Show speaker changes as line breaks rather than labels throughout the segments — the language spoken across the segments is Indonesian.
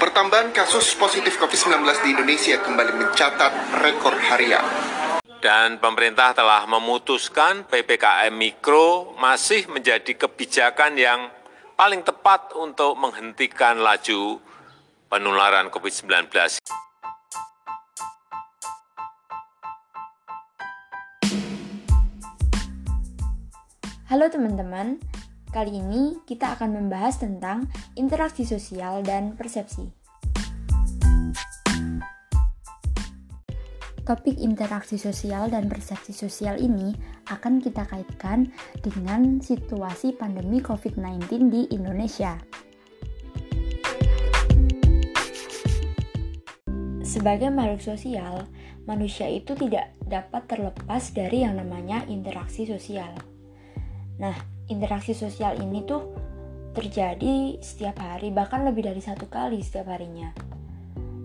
Pertambahan kasus positif COVID-19 di Indonesia kembali mencatat rekor harian.
Dan pemerintah telah memutuskan PPKM Mikro masih menjadi kebijakan yang paling tepat untuk menghentikan laju penularan COVID-19.
Halo teman-teman, kali ini kita akan membahas tentang interaksi sosial dan persepsi. Topik interaksi sosial dan persepsi sosial ini akan kita kaitkan dengan situasi pandemi COVID-19 di Indonesia. Sebagai makhluk sosial, manusia itu tidak dapat terlepas dari yang namanya interaksi sosial. Nah, interaksi sosial ini tuh terjadi setiap hari, bahkan lebih dari satu kali setiap harinya.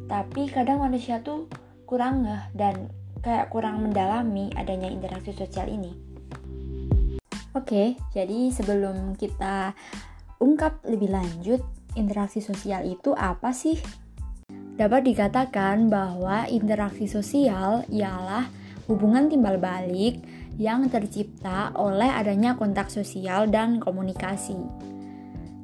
Tapi kadang manusia tuh kurang ngeh dan kayak kurang mendalami adanya interaksi sosial ini. Oke, jadi sebelum kita ungkap lebih lanjut, interaksi sosial itu apa sih? Dapat dikatakan bahwa interaksi sosial ialah hubungan timbal balik yang tercipta oleh adanya kontak sosial dan komunikasi.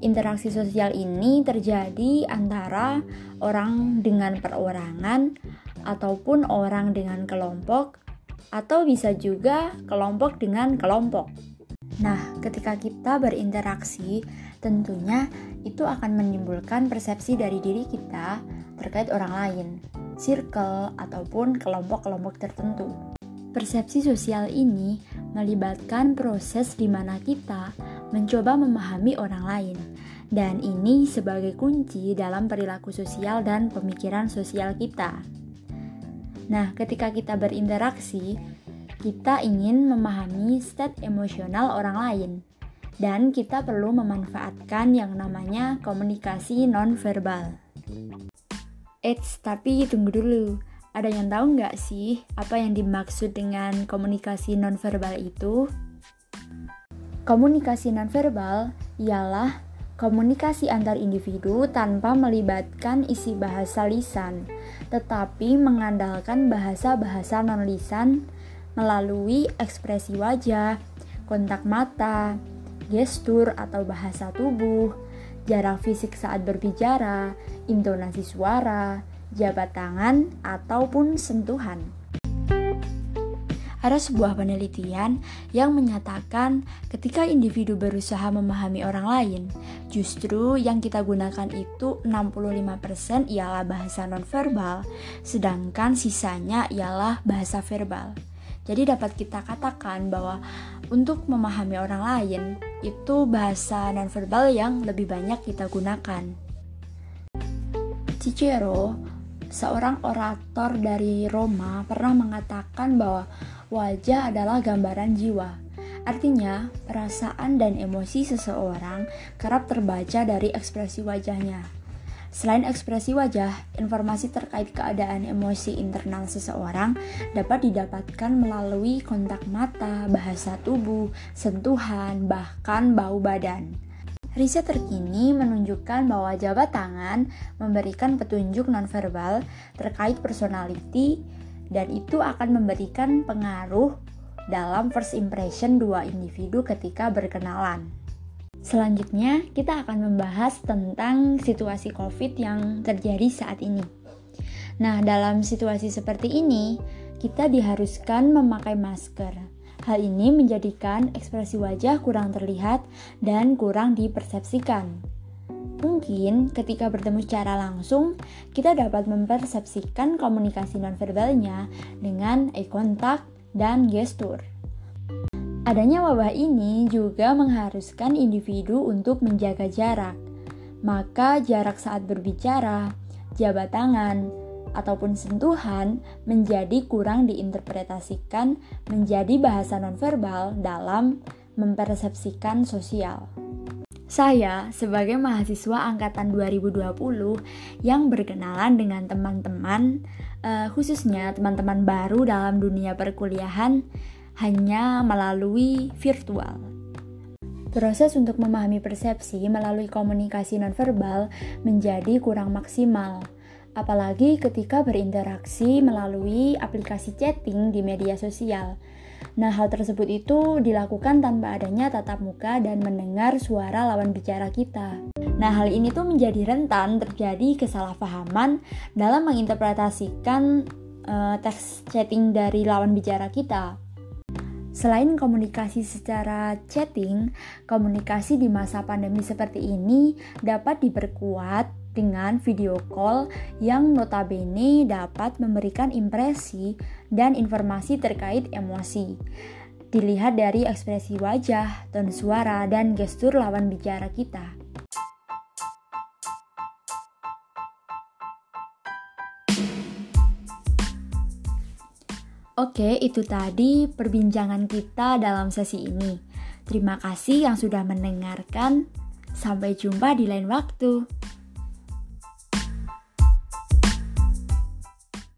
Interaksi sosial ini terjadi antara orang dengan perorangan ataupun orang dengan kelompok atau bisa juga kelompok dengan kelompok. Nah, ketika kita berinteraksi, tentunya itu akan menimbulkan persepsi dari diri kita terkait orang lain, circle ataupun kelompok-kelompok tertentu. Persepsi sosial ini melibatkan proses di mana kita mencoba memahami orang lain, dan ini sebagai kunci dalam perilaku sosial dan pemikiran sosial kita. Nah, ketika kita berinteraksi, kita ingin memahami state emosional orang lain, dan kita perlu memanfaatkan yang namanya komunikasi nonverbal. Eits, tapi tunggu dulu ada yang tahu nggak sih apa yang dimaksud dengan komunikasi nonverbal itu? Komunikasi nonverbal ialah komunikasi antar individu tanpa melibatkan isi bahasa lisan, tetapi mengandalkan bahasa-bahasa non-lisan melalui ekspresi wajah, kontak mata, gestur atau bahasa tubuh, jarak fisik saat berbicara, intonasi suara, jabat tangan, ataupun sentuhan. Ada sebuah penelitian yang menyatakan ketika individu berusaha memahami orang lain, justru yang kita gunakan itu 65% ialah bahasa nonverbal, sedangkan sisanya ialah bahasa verbal. Jadi dapat kita katakan bahwa untuk memahami orang lain itu bahasa nonverbal yang lebih banyak kita gunakan. Cicero seorang orator dari Roma pernah mengatakan bahwa wajah adalah gambaran jiwa. Artinya, perasaan dan emosi seseorang kerap terbaca dari ekspresi wajahnya. Selain ekspresi wajah, informasi terkait keadaan emosi internal seseorang dapat didapatkan melalui kontak mata, bahasa tubuh, sentuhan, bahkan bau badan. Riset terkini menunjukkan bahwa jabat tangan memberikan petunjuk nonverbal terkait personality dan itu akan memberikan pengaruh dalam first impression dua individu ketika berkenalan. Selanjutnya, kita akan membahas tentang situasi COVID yang terjadi saat ini. Nah, dalam situasi seperti ini, kita diharuskan memakai masker. Hal ini menjadikan ekspresi wajah kurang terlihat dan kurang dipersepsikan. Mungkin ketika bertemu secara langsung, kita dapat mempersepsikan komunikasi nonverbalnya dengan eye contact dan gestur. Adanya wabah ini juga mengharuskan individu untuk menjaga jarak. Maka jarak saat berbicara, jabat tangan, ataupun sentuhan menjadi kurang diinterpretasikan menjadi bahasa nonverbal dalam mempersepsikan sosial. Saya sebagai mahasiswa angkatan 2020 yang berkenalan dengan teman-teman uh, khususnya teman-teman baru dalam dunia perkuliahan hanya melalui virtual. Proses untuk memahami persepsi melalui komunikasi nonverbal menjadi kurang maksimal, apalagi ketika berinteraksi melalui aplikasi chatting di media sosial. Nah, hal tersebut itu dilakukan tanpa adanya tatap muka dan mendengar suara lawan bicara kita. Nah, hal ini tuh menjadi rentan terjadi kesalahpahaman dalam menginterpretasikan uh, teks chatting dari lawan bicara kita. Selain komunikasi secara chatting, komunikasi di masa pandemi seperti ini dapat diperkuat dengan video call yang notabene dapat memberikan impresi dan informasi terkait emosi. Dilihat dari ekspresi wajah, ton suara, dan gestur lawan bicara kita. Oke, itu tadi perbincangan kita dalam sesi ini. Terima kasih yang sudah mendengarkan. Sampai jumpa di lain waktu.